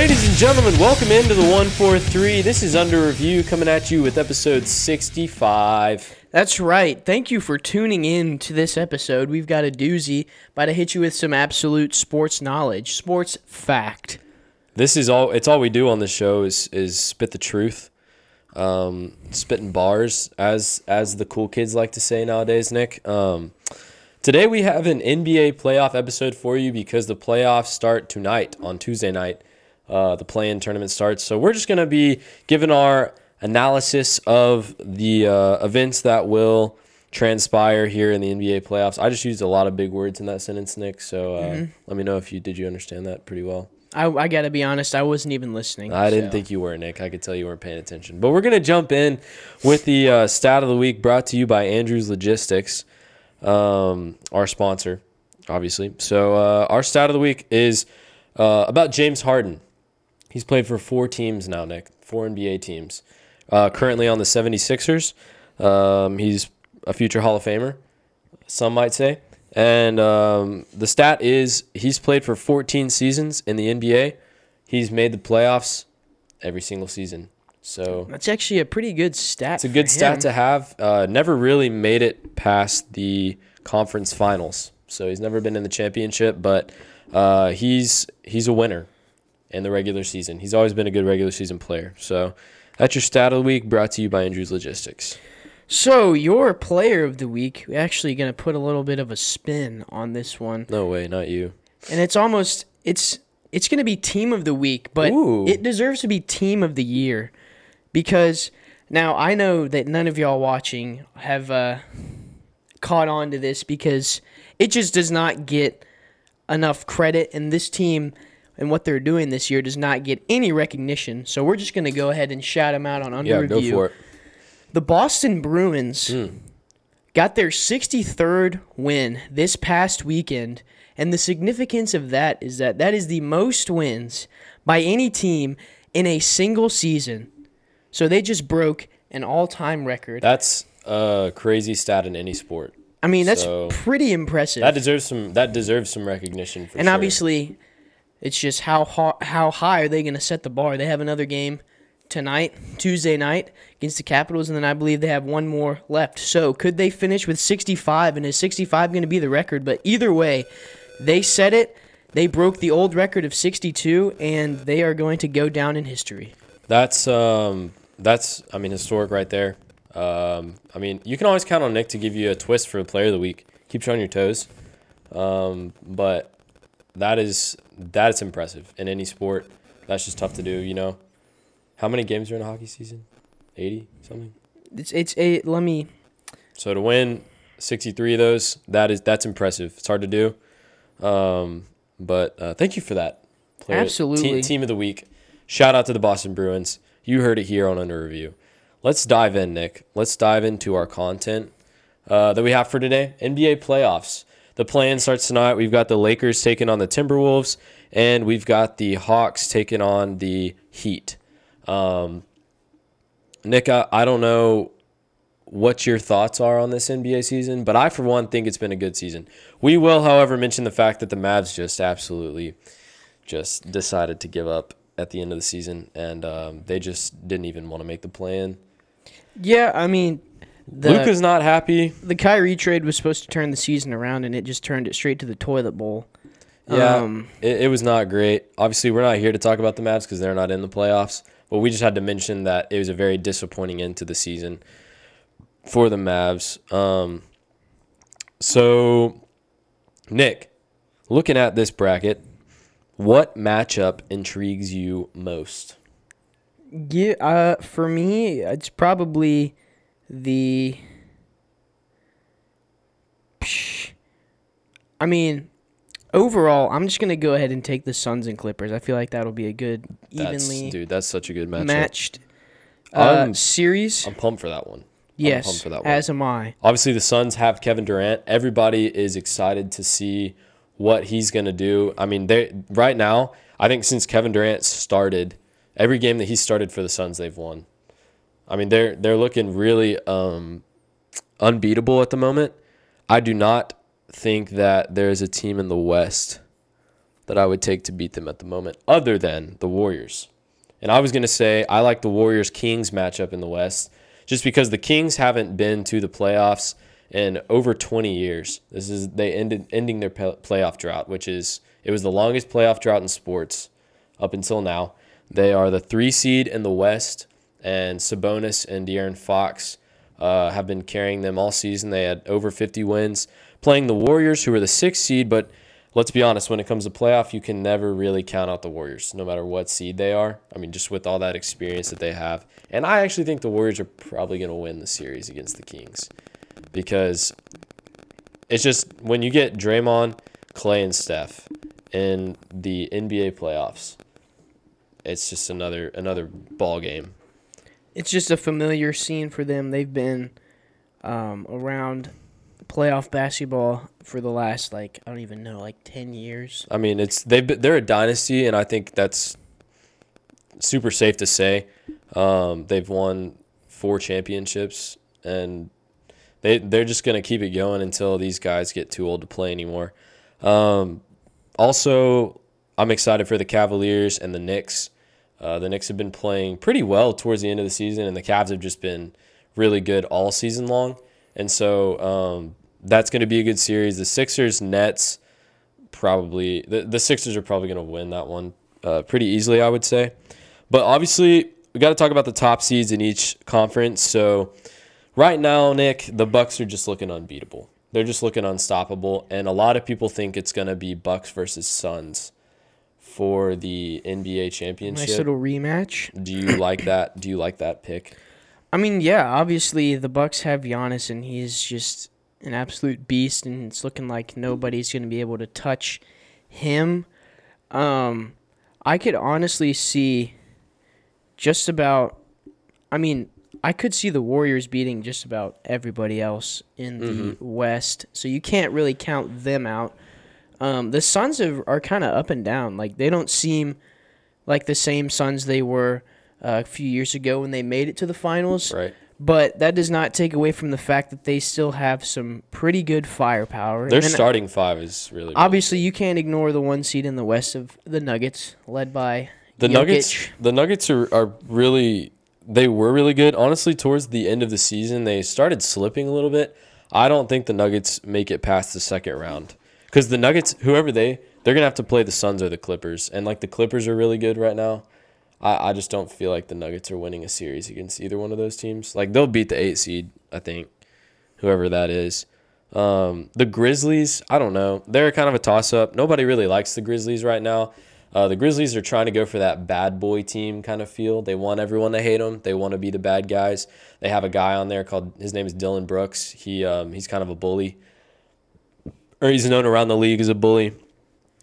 Ladies and gentlemen, welcome into the 143. This is Under Review coming at you with episode 65. That's right. Thank you for tuning in to this episode. We've got a doozy, about to hit you with some absolute sports knowledge, sports fact. This is all it's all we do on this show is is spit the truth. Um, spitting bars as as the cool kids like to say nowadays, Nick. Um, today we have an NBA playoff episode for you because the playoffs start tonight on Tuesday night. Uh, the play-in tournament starts. So we're just going to be giving our analysis of the uh, events that will transpire here in the NBA playoffs. I just used a lot of big words in that sentence, Nick. So uh, Mm-hmm. let me know if you did you understand that pretty well. I, I got to be honest, I wasn't even listening. I didn't think you were, Nick. I could tell you weren't paying attention. But we're gonna jump in with the uh, stat of the week, brought to you by Andrews Logistics, um, our sponsor, obviously. So uh, our stat of the week is uh, about James Harden. He's played for four teams now, Nick. Four NBA teams. Uh, currently on the 76ers. Um, he's a future Hall of Famer, some might say. And um, the stat is he's played for 14 seasons in the NBA. He's made the playoffs every single season. So That's actually a pretty good stat. it's a good stat to have. Uh, never really made it past the conference finals. So he's never been in the championship, but uh, he's he's a winner in the regular season. He's always been a good regular season player. So that's your stat of the week, brought to you by Andrews Logistics. So, your player of the week, we're actually going to put a little bit of a spin on this one. No way, not you. And it's almost it's it's going to be team of the week, but Ooh. it deserves to be team of the year because now I know that none of y'all watching have uh, caught on to this because it just does not get enough credit, and this team and what they're doing this year does not get any recognition. So we're just going to go ahead and shout them out on under Yeah, review. go for it. The Boston Bruins hmm. got their 63rd win this past weekend, and the significance of that is that that is the most wins by any team in a single season. So they just broke an all-time record. That's a crazy stat in any sport. I mean, that's so- pretty impressive. That deserves some. That deserves some recognition for and sure. obviously, it's just how ho- how high are they going to set the bar? They have another game tonight, Tuesday night against the Capitals, and then I believe they have one more left. So could they finish with 65? And is 65 going to be the record? But either way, they set it. They broke the old record of 62, and they are going to go down in history. That's um that's I mean historic right there. Um I mean you can always count on Nick to give you a twist for a player of the week. Keep you on your toes. Um but that is that is impressive in any sport. That's just tough to do, you know. How many games are in a hockey season? 80 something. It's it's a let me So to win 63 of those, that is that's impressive. It's hard to do. Um but uh, thank you for that. Player- Absolutely. Team, team of the week. Shout out to the Boston Bruins. You heard it here on Under Review. Let's dive in, Nick. Let's dive into our content uh, that we have for today. NBA playoffs. The play-in starts tonight. We've got the Lakers taking on the Timberwolves, and we've got the Hawks taking on the Heat. Um, Nick, I, I don't know what your thoughts are on this NBA season, but I, for one, think it's been a good season. We will, however, mention the fact that the Mavs just absolutely just decided to give up at the end of the season, and um, they just didn't even want to make the play-in. Yeah, I mean the Luka's not happy. the Kyrie trade was supposed to turn the season around, and it just turned it straight to the toilet bowl. Yeah, Um, it, it was not great. Obviously, we're not here to talk about the Mavs because they're not in the playoffs, but we just had to mention that it was a very disappointing end to the season for the Mavs. Um, so, Nick, looking at this bracket, what matchup intrigues you most? Yeah, uh, for me, it's probably the. I mean, overall, I'm just gonna go ahead and take the Suns and Clippers. I feel like that'll be a good, That's, evenly dude, that's such a good matchup. matched uh, I'm- series. I'm pumped for that one. yes, pumped for that one. as am I. Obviously, the Suns have Kevin Durant. Everybody is excited to see what he's going to do. I mean, they right now, I think since Kevin Durant started, every game that he started for the Suns, they've won. I mean, they're they're looking really um, unbeatable at the moment. I do not think that there is a team in the West that I would take to beat them at the moment, other than the Warriors. And I was to say I like the Warriors Kings matchup in the West just because the Kings haven't been to the playoffs in over 20 years. This is they ended ending their playoff drought, which is it was the longest playoff drought in sports up until now. They are the 3 seed in the West and Sabonis and De'Aaron Fox uh, have been carrying them all season. They had over 50 wins playing the Warriors who were the 6th seed, but let's be honest, when it comes to playoff, you can never really count out the Warriors, no matter what seed they are. I mean, just with all that experience that they have. And I actually think the Warriors are probably going to win the series against the Kings because it's just when you get Draymond, Clay, and Steph in the NBA playoffs, it's just another another ball game. It's just a familiar scene for them. They've been um, around playoff basketball for the last like I don't even know like ten years. I mean, it's they've they're a dynasty, and I think that's super safe to say. Um, they've won four championships, and they they're just gonna keep it going until these guys get too old to play anymore. Um, also, I'm excited for the Cavaliers and the Knicks. Uh, the Knicks have been playing pretty well towards the end of the season, and the Cavs have just been really good all season long. And so um, that's going to be a good series. The Sixers Nets probably the, the Sixers are probably going to win that one uh, pretty easily, I would say. But obviously, we got to talk about the top seeds in each conference. So right now, Nick, the Bucks are just looking unbeatable. They're just looking unstoppable, and a lot of people think it's going to be Bucks versus Suns for the NBA championship. Nice little rematch. Do you like that? Do you like that pick? I mean, yeah, obviously the Bucks have Giannis, and he's just an absolute beast, and it's looking like nobody's going to be able to touch him. Um, I could honestly see just about. I mean, I could see the Warriors beating just about everybody else in the mm-hmm. West, so you can't really count them out. Um, the Suns have, are kind of up and down. Like they don't seem like the same Suns they were uh, a few years ago when they made it to the finals. Right. But that does not take away from the fact that they still have some pretty good firepower. Their starting five is really, obviously you can't ignore the one seed in the West of the Nuggets, led by the Jokic. Nuggets. The Nuggets are, are really they were really good. Honestly, towards the end of the season, they started slipping a little bit. I don't think the Nuggets make it past the second round because the Nuggets, whoever they, they're gonna have to play the Suns or the Clippers, and like the Clippers are really good right now. I, I just don't feel like the Nuggets are winning a series against either one of those teams. Like they'll beat the eight seed, I think, whoever that is. Um, the Grizzlies, I don't know. They're kind of a toss up. Nobody really likes the Grizzlies right now. Uh, the Grizzlies are trying to go for that bad boy team kind of feel. They want everyone to hate them. They want to be the bad guys. They have a guy on there called his name is Dillon Brooks. He um, he's kind of a bully, or he's known around the league as a bully.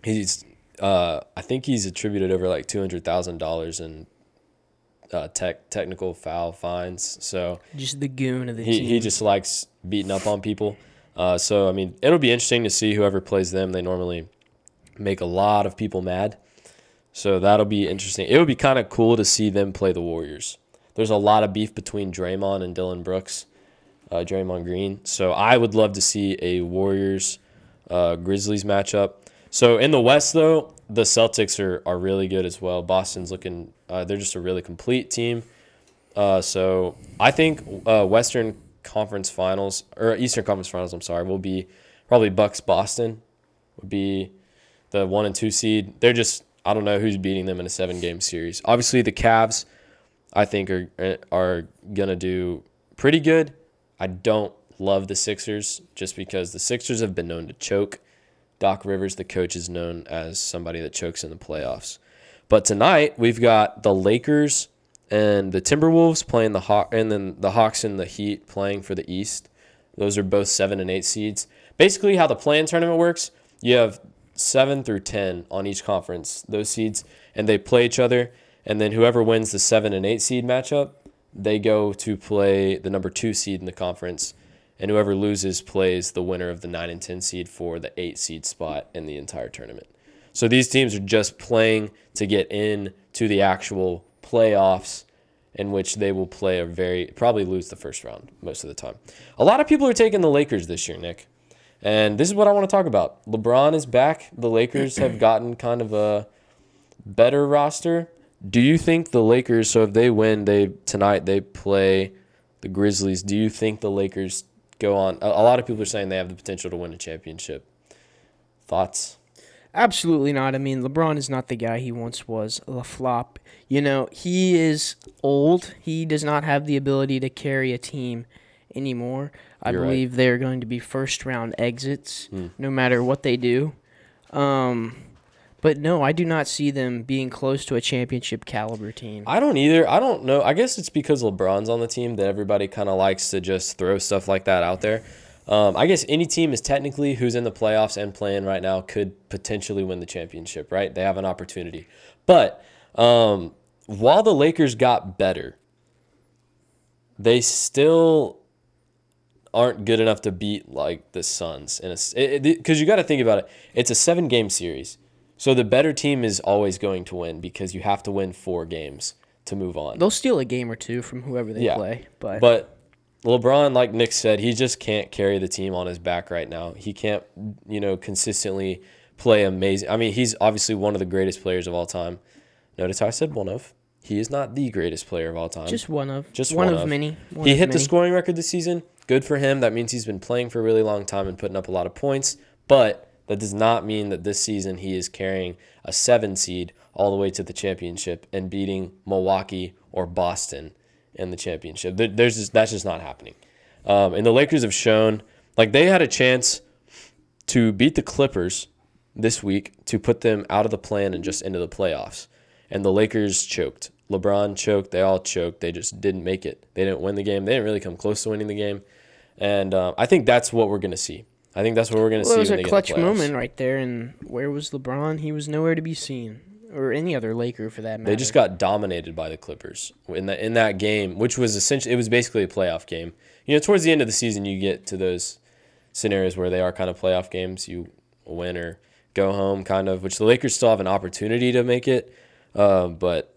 He's uh, I think he's attributed over like two hundred thousand dollars in uh, tech technical foul fines. So just the goon of the he team. he just likes beating up on people. Uh, so I mean, it'll be interesting to see whoever plays them. They normally make a lot of people mad. So that'll be interesting. It would be kind of cool to see them play the Warriors. There's a lot of beef between Draymond and Dillon Brooks, uh, Draymond Green. So I would love to see a Warriors uh, Grizzlies matchup. So in the West, though, the Celtics are, are really good as well. Boston's looking, uh, they're just a really complete team. Uh, so I think uh, Western Conference Finals, or Eastern Conference Finals, I'm sorry, will be probably Bucks Boston, would be the one and two seed. They're just, I don't know who's beating them in a seven game series. Obviously, the Cavs, I think, are, are going to do pretty good. I don't love the Sixers just because the Sixers have been known to choke Doc Rivers, the coach, is known as somebody that chokes in the playoffs. But tonight we've got the Lakers and the Timberwolves playing the Hawk, and then the Hawks and the Heat playing for the East. Those are both seven and eight seeds. Basically, how the play-in tournament works, you have seven through ten on each conference, those seeds, and they play each other. And then whoever wins the seven and eight seed matchup, they go to play the number two seed in the conference and whoever loses plays the winner of the 9 and 10 seed for the 8 seed spot in the entire tournament. So these teams are just playing to get in to the actual playoffs in which they will play a very probably lose the first round most of the time. A lot of people are taking the Lakers this year, Nick. And this is what I want to talk about. LeBron is back. The Lakers have gotten kind of a better roster. Do you think the Lakers? So if they win, they tonight they play the Grizzlies. Do you think the Lakers go on? A, a lot of people are saying they have the potential to win a championship. Thoughts? Absolutely not. I mean, LeBron is not the guy he once was. The flop. You know, he is old. He does not have the ability to carry a team anymore. I You're right. believe they're going to be first round exits, no matter what they do. Um, but no, I do not see them being close to a championship caliber team. I don't either. I don't know. I guess it's because LeBron's on the team that everybody kind of likes to just throw stuff like that out there. Um, I guess any team is technically who's in the playoffs and playing right now could potentially win the championship, right? They have an opportunity. But um, while the Lakers got better, they still aren't good enough to beat like the Suns. And because you got to think about it, it's a seven game series, so the better team is always going to win because you have to win four games to move on. They'll steal a game or two from whoever they Yeah. play, but, But LeBron, like Nick said, he just can't carry the team on his back right now. He can't, you know, consistently play amazing. I mean, he's obviously one of the greatest players of all time. Notice how I said one of. He is not the greatest player of all time. just one of Just one, one of, of. many. One he of hit the scoring record this season. Good for him. That means he's been playing for a really long time and putting up a lot of points. But that does not mean that this season he is carrying a seven seed all the way to the championship and beating Milwaukee or Boston in the championship. There's just, that's just not happening. Um, and the Lakers have shown like they had a chance to beat the Clippers this week to put them out of the play-in and just into the playoffs. And the Lakers choked. LeBron choked. They all choked. They just didn't make it. They didn't win the game. They didn't really come close to winning the game. And uh, I think that's what we're going to see. I think that's what we're going to Well, see. it was a clutch get in the playoffs. moment right there, and where was LeBron? He was nowhere to be seen, or any other Laker for that matter. They just got dominated by the Clippers in that in that game, which was essentially it was basically a playoff game. You know, towards the end of the season, you get to those scenarios where they are kind of playoff games. You win or go home, kind of. Which the Lakers still have an opportunity to make it, uh, but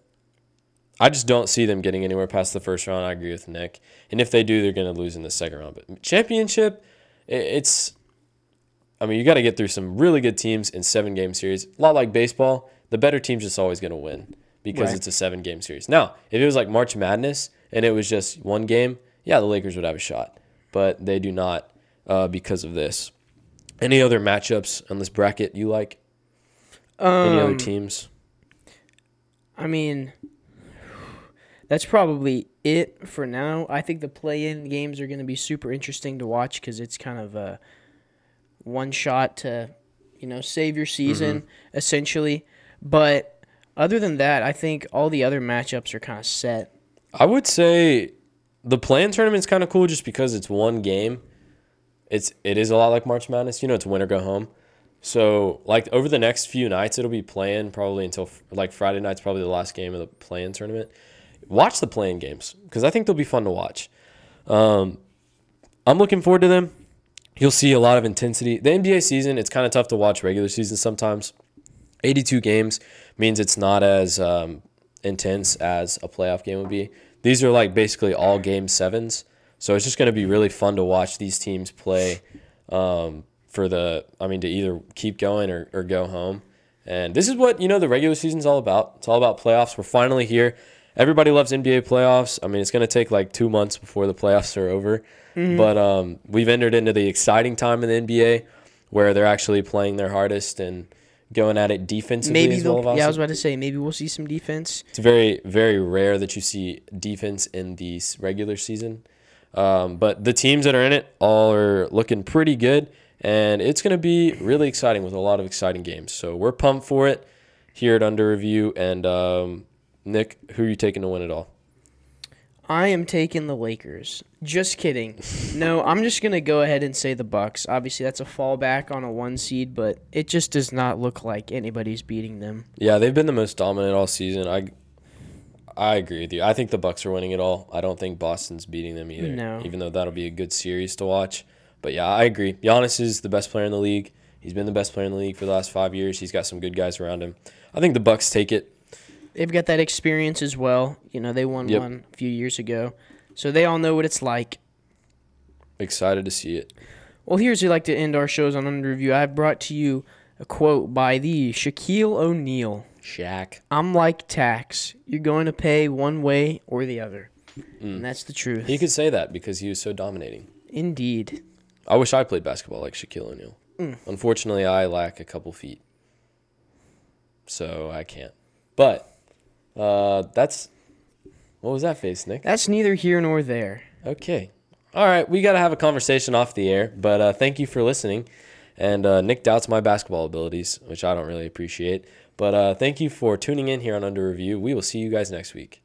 I just don't see them getting anywhere past the first round. I agree with Nick, and if they do, they're going to lose in the second round. But championship, it's I mean, you got to get through some really good teams in seven game series. A lot like baseball, the better team's just always going to win because Right. it's a seven game series. Now, if it was like March Madness and it was just one game, yeah, the Lakers would have a shot, but they do not uh, because of this. Any other matchups on this bracket you like? Any other Um, teams? I mean, that's probably it for now. I think the play-in games are going to be super interesting to watch because it's kind of a one shot to, you know, save your season essentially. But other than that, I think all the other matchups are kind of set. I would say the play-in tournament's kind of cool just because it's one game. It's it is a lot like March Madness. You know, it's win or go home. So like over the next few nights, it'll be playing probably until like Friday night's probably the last game of the play-in tournament. Watch the play-in games because I think they'll be fun to watch. Um, I'm looking forward to them. You'll see a lot of intensity. The NBA season, it's kind of tough to watch regular season sometimes. 82 games means it's not as um, intense as a playoff game would be. These are like basically all game sevens. So it's just going to be really fun to watch these teams play um, for the, I mean, to either keep going or, or go home. And this is what, you know, the regular season's all about. It's all about playoffs. We're finally here. Everybody loves NBA playoffs. I mean, it's going to take like two months before the playoffs are over. But um, we've entered into the exciting time in the NBA where they're actually playing their hardest and going at it defensively Maybe as well. yeah, I was about to say maybe we'll see some defense. It's very, very rare that you see defense in the regular season. Um, but the teams that are in it all are looking pretty good, and it's going to be really exciting with a lot of exciting games. So we're pumped for it here at Under Review. And um, Nick, who are you taking to win it all? I am taking the Lakers. Just kidding. No, I'm just gonna go ahead and say the Bucks. Obviously, that's a fallback on a one seed, but it just does not look like anybody's beating them. Yeah, they've been the most dominant all season. I I agree with you. I think the Bucks are winning it all. I don't think Boston's beating them either. No. Even though that'll be a good series to watch. But yeah, I agree. Giannis is the best player in the league. He's been the best player in the league for the last five years. He's got some good guys around him. I think the Bucks take it. They've got that experience as well. You know, they won Yep. one a few years ago, so they all know what it's like. Excited to see it. Well, here's we like to end our shows on under review. I've brought to you a quote by the Shaquille O'Neal. Shaq. I'm like tax. You're going to pay one way or the other. Mm. And that's the truth. He could say that because he was so dominating. Indeed. I wish I played basketball like Shaquille O'Neal. Mm. Unfortunately, I lack a couple feet, so I can't. But uh, that's what was that face, Nick? That's neither here nor there. Okay, all right, we got to have a conversation off the air. But uh, thank you for listening. And uh, Nick doubts my basketball abilities, which I don't really appreciate. But uh, thank you for tuning in here on Under Review. We will see you guys next week.